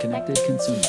Connected Consumer.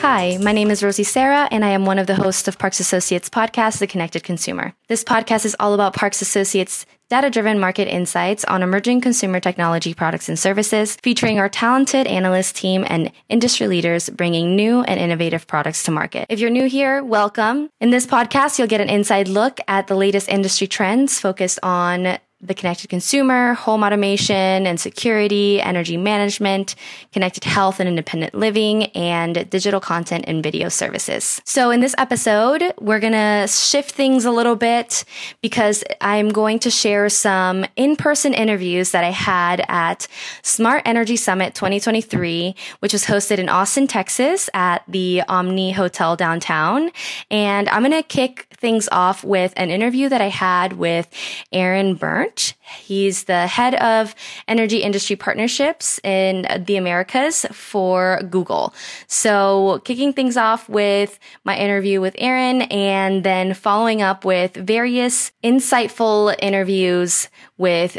Hi, my name is Rosie Sarah, and I am one of the hosts of Parks Associates podcast, The Connected Consumer. This podcast is all about Parks Associates data driven market insights on emerging consumer technology products and services, featuring our talented analyst team and industry leaders bringing new and innovative products to market. If you're new here, welcome. In this podcast, you'll get an inside look at the latest industry trends focused on the connected consumer, home automation and security, energy management, connected health and independent living, and digital content and video services. So in this episode, we're going to shift things a little bit because I'm going to share some in-person interviews that I had at Smart Energy Summit 2023, which was hosted in Austin, Texas at the Omni Hotel downtown. And I'm going to kick things off with an interview that I had with Aaron Berndt. He's the head of energy industry partnerships in the Americas for Google. So kicking things off with my interview with Aaron and then following up with various insightful interviews with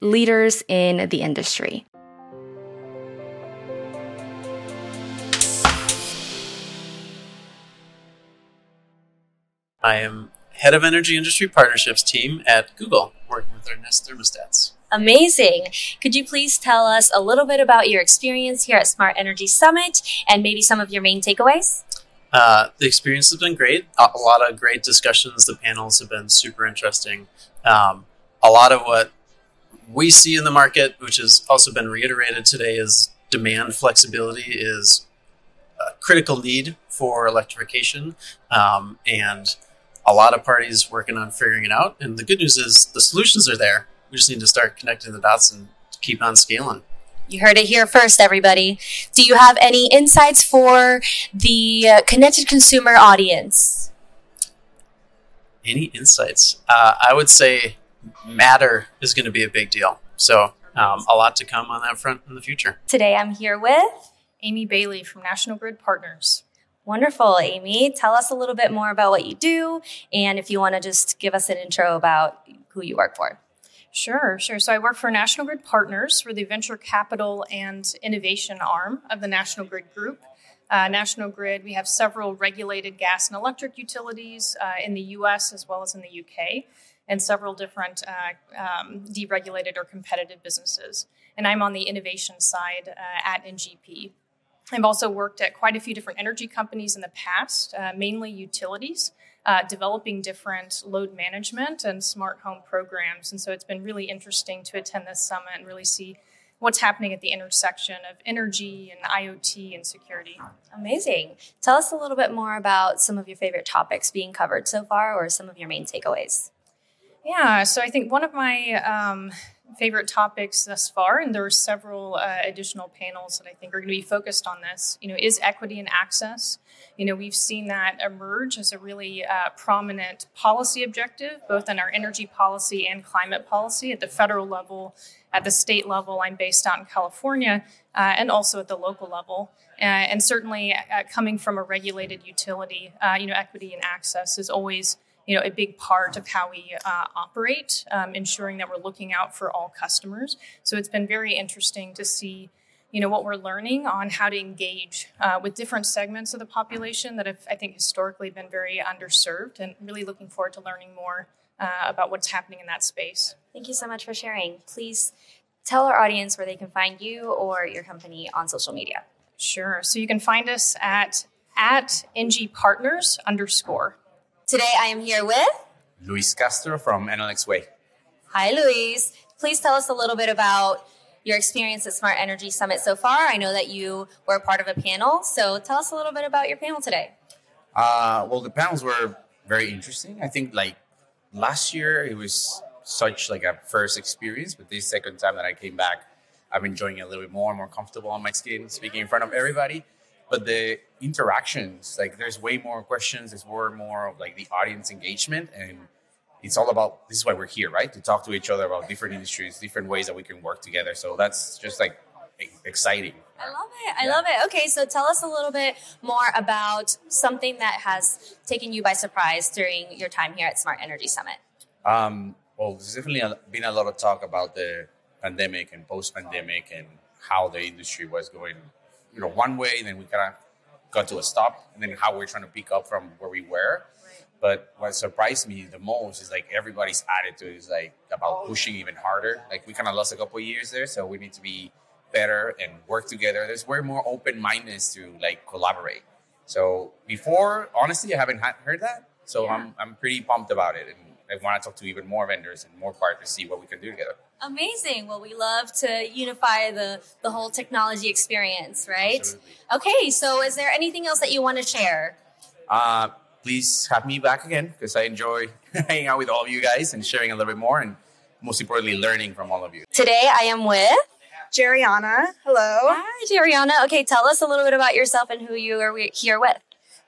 leaders in the industry. I am head of energy industry partnerships team at Google, working with our Nest thermostats. Amazing. Could you please tell us a little bit about your experience here at Smart Energy Summit and maybe some of your main takeaways? Uh, the experience has been great. A lot of great discussions. The panels have been super interesting. Um, a lot of what we see in the market, which has also been reiterated today, is demand flexibility is a critical need for electrification. Um, and a lot of parties working on figuring it out. And the good news is the solutions are there. We just need to start connecting the dots and keep on scaling. You heard it here first, everybody. Do you have any insights for the uh, connected consumer audience? Any insights? Uh, I would say matter is going to be a big deal. So, um, a lot to come on that front in the future. Today, I'm here with Aimee Bailey from National Grid Partners. Wonderful, Aimee. Tell us a little bit more about what you do, and if you want to just give us an intro about who you work for. Sure, sure. So I work for National Grid Partners. We're the venture capital and innovation arm of the National Grid Group. Uh, National Grid, we have several regulated gas and electric utilities uh, in the US as well as in the UK, and several different uh, um, deregulated or competitive businesses. And I'm on the innovation side uh, at NGP. I've also worked at quite a few different energy companies in the past, uh, mainly utilities, uh, developing different load management and smart home programs. And so it's been really interesting to attend this summit and really see what's happening at the intersection of energy and IoT and security. Amazing. Tell us a little bit more about some of your favorite topics being covered so far or some of your main takeaways. Yeah, so I think one of my um, favorite topics thus far, and there are several uh, additional panels that I think are going to be focused on this. You know, is equity and access. You know, we've seen that emerge as a really uh, prominent policy objective, both in our energy policy and climate policy at the federal level, at the state level. I'm based out in California, uh, and also at the local level. Uh, and certainly, uh, coming from a regulated utility, uh, you know, equity and access is always you know a big part of how we uh, operate, um, ensuring that we're looking out for all customers. So it's been very interesting to see you know what we're learning on how to engage uh, with different segments of the population that have I think historically been very underserved, and really looking forward to learning more uh, about what's happening in that space. Thank you so much for sharing. Please tell our audience where they can find you or your company on social media. Sure. So you can find us at at ng partners underscore Today I am here with Luis Castro from Enel X Way. Hi, Luis. Please tell us a little bit about your experience at Smart Energy Summit so far. I know that you were part of a panel, so tell us a little bit about your panel today. Uh, well, the panels were very interesting. I think like last year it was such like a first experience, but this second time that I came back, I'm enjoying it a little bit more, more comfortable on my skin, speaking in front of everybody but the interactions like there's way more questions there's more and more of like the audience engagement and it's all about this is why we're here right? To talk to each other about different industries different ways that we can work together. So that's just like exciting. I love it. I yeah. love it. Okay so tell us a little bit more about something that has taken you by surprise during your time here at smart energy summit. Um, well there's definitely been a lot of talk about the pandemic and post-pandemic and how the industry was going you know one way, and then we kind of got to a stop, and then how we're trying to pick up from where we were. But what surprised me the most is like everybody's attitude is like about oh, pushing even harder. Like we kind of lost a couple years there, so we need to be better and work together. There's way more open mindedness to like collaborate. So before, honestly, I haven't heard that. So yeah. I'm I'm pretty pumped about it, and I want to talk to even more vendors and more partners to see what we can do together. Amazing. Well, we love to unify the the whole technology experience, right? Absolutely. Okay, so is there anything else that you want to share? Uh, please have me back again because I enjoy hanging out with all of you guys and sharing a little bit more and most importantly learning from all of you. Today I am with Gerrianna. Hello. Hi, Gerrianna. Okay, tell us a little bit about yourself and who you are here with.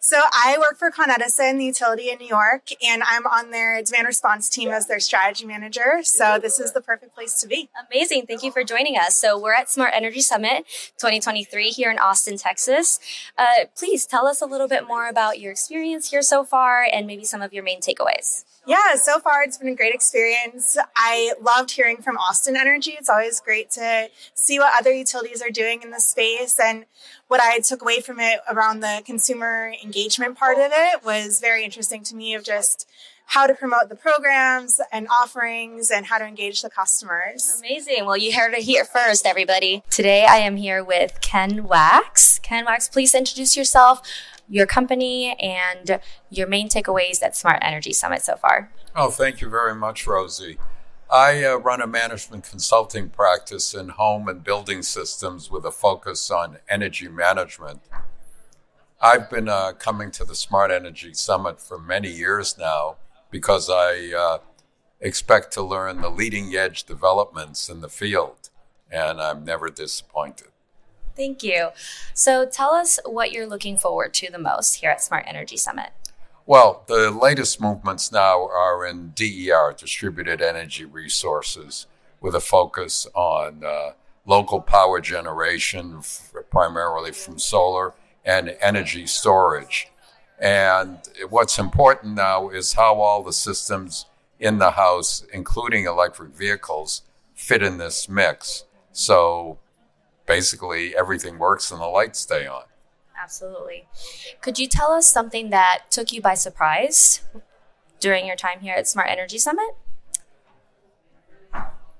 So I work for Con Edison, the utility in New York, and I'm on their demand response team as their strategy manager. So this is the perfect place to be. Amazing. Thank you for joining us. So we're at Smart Energy Summit 2023 here in Austin, Texas. Uh, please tell us a little bit more about your experience here so far and maybe some of your main takeaways. Yeah, so far it's been a great experience. I loved hearing from Austin Energy. It's always great to see what other utilities are doing in the space. And what I took away from it around the consumer engagement part of it was very interesting to me of just how to promote the programs and offerings and how to engage the customers. Amazing. Well, you heard it here first, everybody. Today I am here with Ken Wacks. Ken Wacks, please introduce yourself your company and your main takeaways at Smart Energy Summit so far. Oh, thank you very much, Rosie. I uh, run a management consulting practice in home and building systems with a focus on energy management. I've been uh, coming to the Smart Energy Summit for many years now because I uh, expect to learn the leading edge developments in the field, and I'm never disappointed. Thank you. So tell us what you're looking forward to the most here at Smart Energy Summit. Well, the latest movements now are in DER, distributed energy resources, with a focus on uh, local power generation, f- primarily from solar, and energy storage. And what's important now is how all the systems in the house, including electric vehicles, fit in this mix. So basically everything works and the lights stay on. Absolutely. Could you tell us something that took you by surprise during your time here at Smart Energy Summit?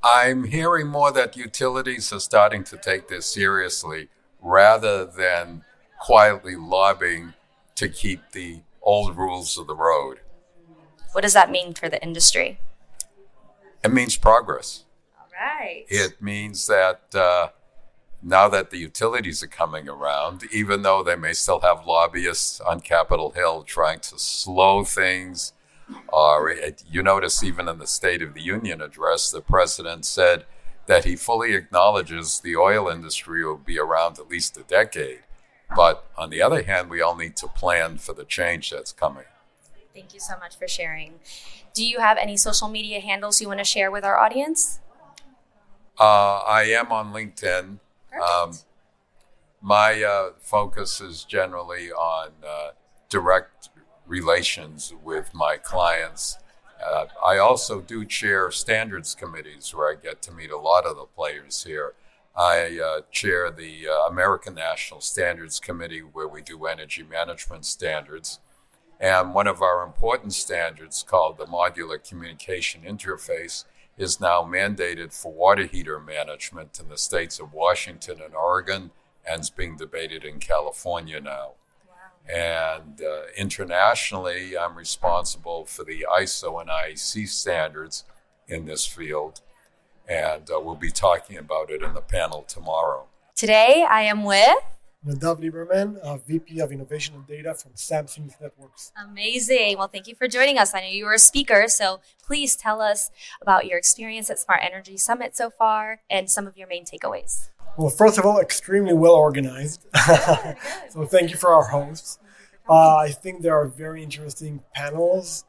I'm hearing more that utilities are starting to take this seriously rather than quietly lobbying to keep the old rules of the road. What does that mean for the industry? It means progress. All right. It means that uh, now that the utilities are coming around, even though they may still have lobbyists on Capitol Hill trying to slow things, or you notice even in the State of the Union address, the president said that he fully acknowledges the oil industry will be around at least a decade. But on the other hand, we all need to plan for the change that's coming. Thank you so much for sharing. Do you have any social media handles you want to share with our audience? Uh, I am on LinkedIn. Um, my uh, focus is generally on uh, direct relations with my clients. Uh, I also do chair standards committees where I get to meet a lot of the players here. I uh, chair the uh, American National Standards Committee where we do energy management standards. And one of our important standards, called the Modular Communication Interface, is now mandated for water heater management in the states of Washington and Oregon and is being debated in California now. Wow. And uh, internationally, I'm responsible for the ISO and IEC standards in this field. And uh, we'll be talking about it in the panel tomorrow. Today, I am with Nadav Liebermann, uh, VP of Innovation and Data from SAM Seamless Networks. Amazing. Well, thank you for joining us. I know you were a speaker, so please tell us about your experience at Smart Energy Summit so far and some of your main takeaways. Well, first of all, extremely well organized. so thank you for our hosts. Uh, I think there are very interesting panels,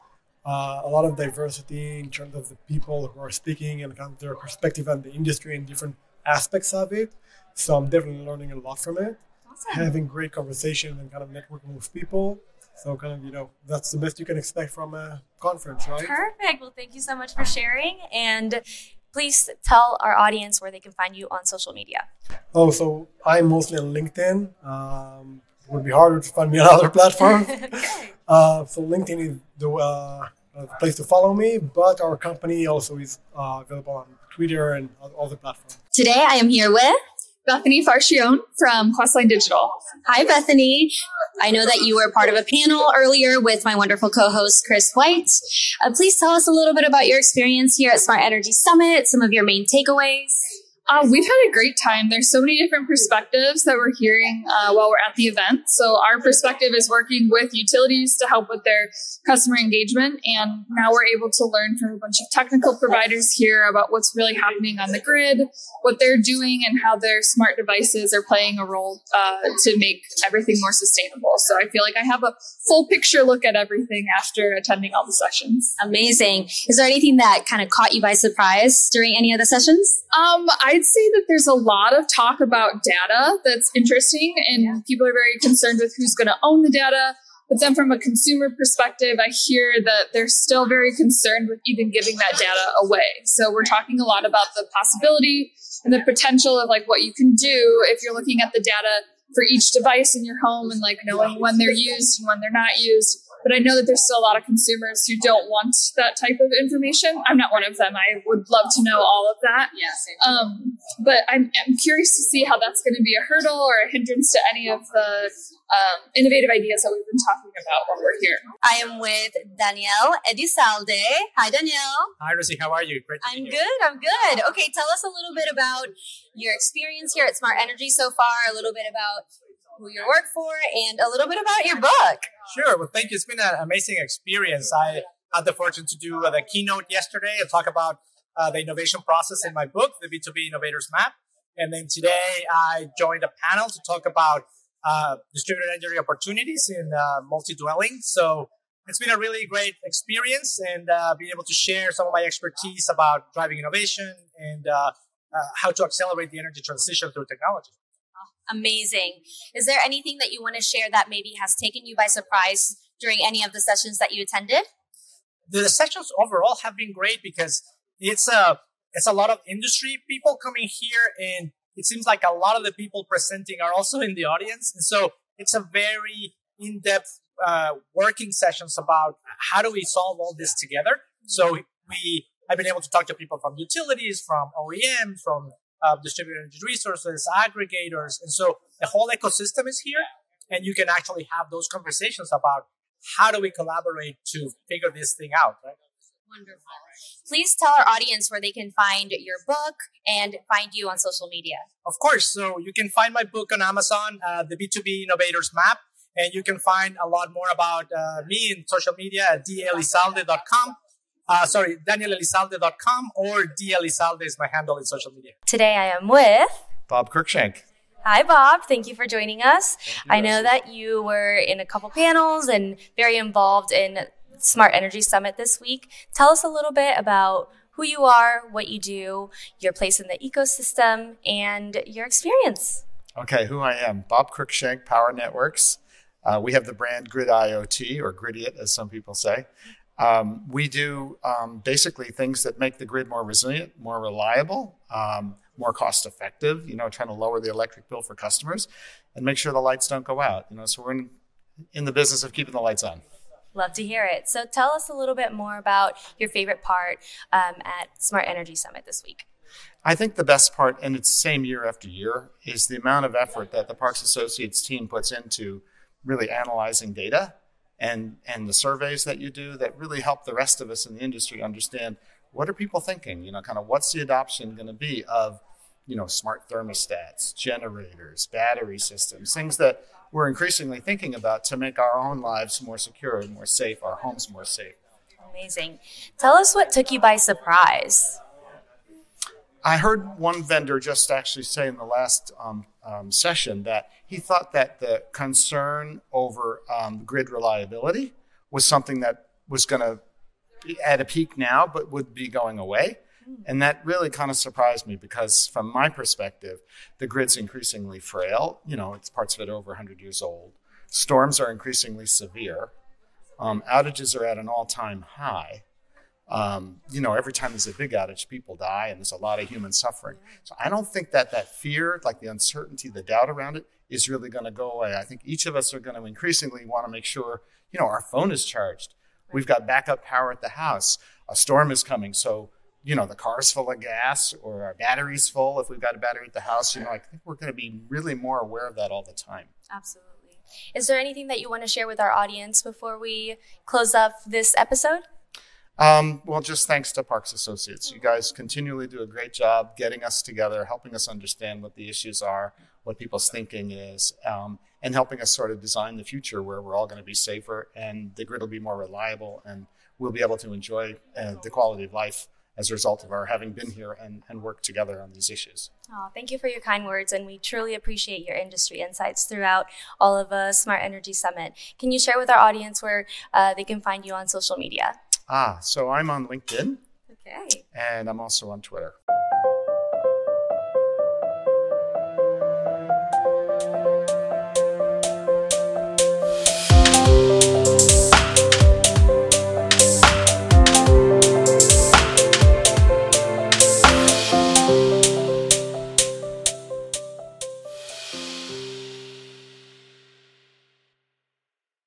uh, a lot of diversity in terms of the people who are speaking and kind of their perspective on the industry and different aspects of it. So I'm definitely learning a lot from it awesome. having great conversations and kind of networking with people. So kind of, you know, that's the best you can expect from a conference, right? Perfect. Well, thank you so much for sharing. And please tell our audience where they can find you on social media. Oh, so I'm mostly on LinkedIn. Um, it would be harder to find me on other platforms. okay. uh, so LinkedIn is the uh, place to follow me, but our company also is uh, available on Twitter and all the platforms. Today I am here with Bethany Farchione from Questline Digital. Hi, Bethany. I know that you were part of a panel earlier with my wonderful co-host, Chris White. Uh, please tell us a little bit about your experience here at Smart Energy Summit, some of your main takeaways. Uh, we've had a great time. There's so many different perspectives that we're hearing uh, while we're at the event. So our perspective is working with utilities to help with their customer engagement, and now we're able to learn from a bunch of technical providers here about what's really happening on the grid, what they're doing, and how their smart devices are playing a role uh, to make everything more sustainable. So I feel like I have a full picture look at everything after attending all the sessions. Amazing. Is there anything that kind of caught you by surprise during any of the sessions? Um, I'd say that there's a lot of talk about data that's interesting, and yeah. people are very concerned with who's going to own the data. But then from a consumer perspective, I hear that they're still very concerned with even giving that data away. So we're talking a lot about the possibility and the potential of like what you can do if you're looking at the data for each device in your home and like knowing when they're used and when they're not used but I know that there's still a lot of consumers who don't want that type of information. I'm not one of them. I would love to know all of that. Yeah, um, but I'm, I'm curious to see how that's going to be a hurdle or a hindrance to any of the um, innovative ideas that we've been talking about while we're here. I am with Daniel Elizalde. Hi, Daniel. Hi, Rosie. How are you? Great I'm good. I'm good. Okay, tell us a little bit about your experience here at Smart Energy so far, a little bit about who you work for, and a little bit about your book. Sure. Well, thank you. It's been an amazing experience. I had the fortune to do uh, the keynote yesterday and talk about uh, the innovation process in my book, The B2B Innovators Map. And then today I joined a panel to talk about uh, distributed energy opportunities in uh, multi-dwelling. So it's been a really great experience and uh, being able to share some of my expertise about driving innovation and uh, how to accelerate the energy transition through technology. Amazing. Is there anything that you want to share that maybe has taken you by surprise during any of the sessions that you attended? The sessions overall have been great because it's a it's a lot of industry people coming here and it seems like a lot of the people presenting are also in the audience and so it's a very in-depth uh, working sessions about how do we solve all this together so we i've been able to talk to people from utilities from oem from uh, distributed energy resources, aggregators. And so the whole ecosystem is here. And you can actually have those conversations about how do we collaborate to figure this thing out, right? Wonderful. Please tell our audience where they can find your book and find you on social media. Of course. So you can find my book on Amazon, uh, The B2B Innovators Map. And you can find a lot more about uh, me in social media at dalizalde.com. Uh, sorry, danielelizalde.com or dalizalde is my handle in social media. Today I am with Bob Cruickshank. Hi, Bob. Thank you for joining us. You, I know that you were in a couple panels and very involved in Smart Energy Summit this week. Tell us a little bit about who you are, what you do, your place in the ecosystem, and your experience. Okay, who I am. Bob Cruickshank, Power Networks. Uh, we have the brand Grid IoT, or Gridiot, as some people say. Um, we do um, basically things that make the grid more resilient, more reliable, um, more cost effective. You know, trying to lower the electric bill for customers and make sure the lights don't go out. You know, so we're in, in the business of keeping the lights on. Love to hear it. So tell us a little bit more about your favorite part um, at Smart Energy Summit this week. I think the best part, and it's the same year after year, is the amount of effort that the Parks Associates team puts into really analyzing data and and the surveys that you do that really help the rest of us in the industry understand what are people thinking you know kind of what's the adoption going to be of you know smart thermostats generators battery systems things that we're increasingly thinking about to make our own lives more secure and more safe our homes more safe. Amazing. Tell us what took you by surprise I heard one vendor just actually say in the last um, um, session that he thought that the concern over um, grid reliability was something that was going to be at a peak now, but would be going away. And that really kind of surprised me because, from my perspective, the grid's increasingly frail. You know, it's parts of it over 100 years old. Storms are increasingly severe. Um, outages are at an all time high. Um, you know, every time there's a big outage, people die and there's a lot of human suffering. So I don't think that that fear, like the uncertainty, the doubt around it, is really going to go away. I think each of us are going to increasingly want to make sure, you know, our phone is charged. We've got backup power at the house. A storm is coming. So, you know, the car's full of gas or our battery's full. If we've got a battery at the house, you know, I think we're going to be really more aware of that all the time. Absolutely. Is there anything that you want to share with our audience before we close up this episode? Um, well, just thanks to Parks Associates. You guys continually do a great job getting us together, helping us understand what the issues are, what people's thinking is, um, and helping us sort of design the future where we're all going to be safer and the grid will be more reliable and we'll be able to enjoy uh, the quality of life as a result of our having been here and, and work together on these issues. Oh, thank you for your kind words, and we truly appreciate your industry insights throughout all of a Smart Energy Summit. Can you share with our audience where uh, they can find you on social media? Ah, so I'm on LinkedIn. Okay. And I'm also on Twitter.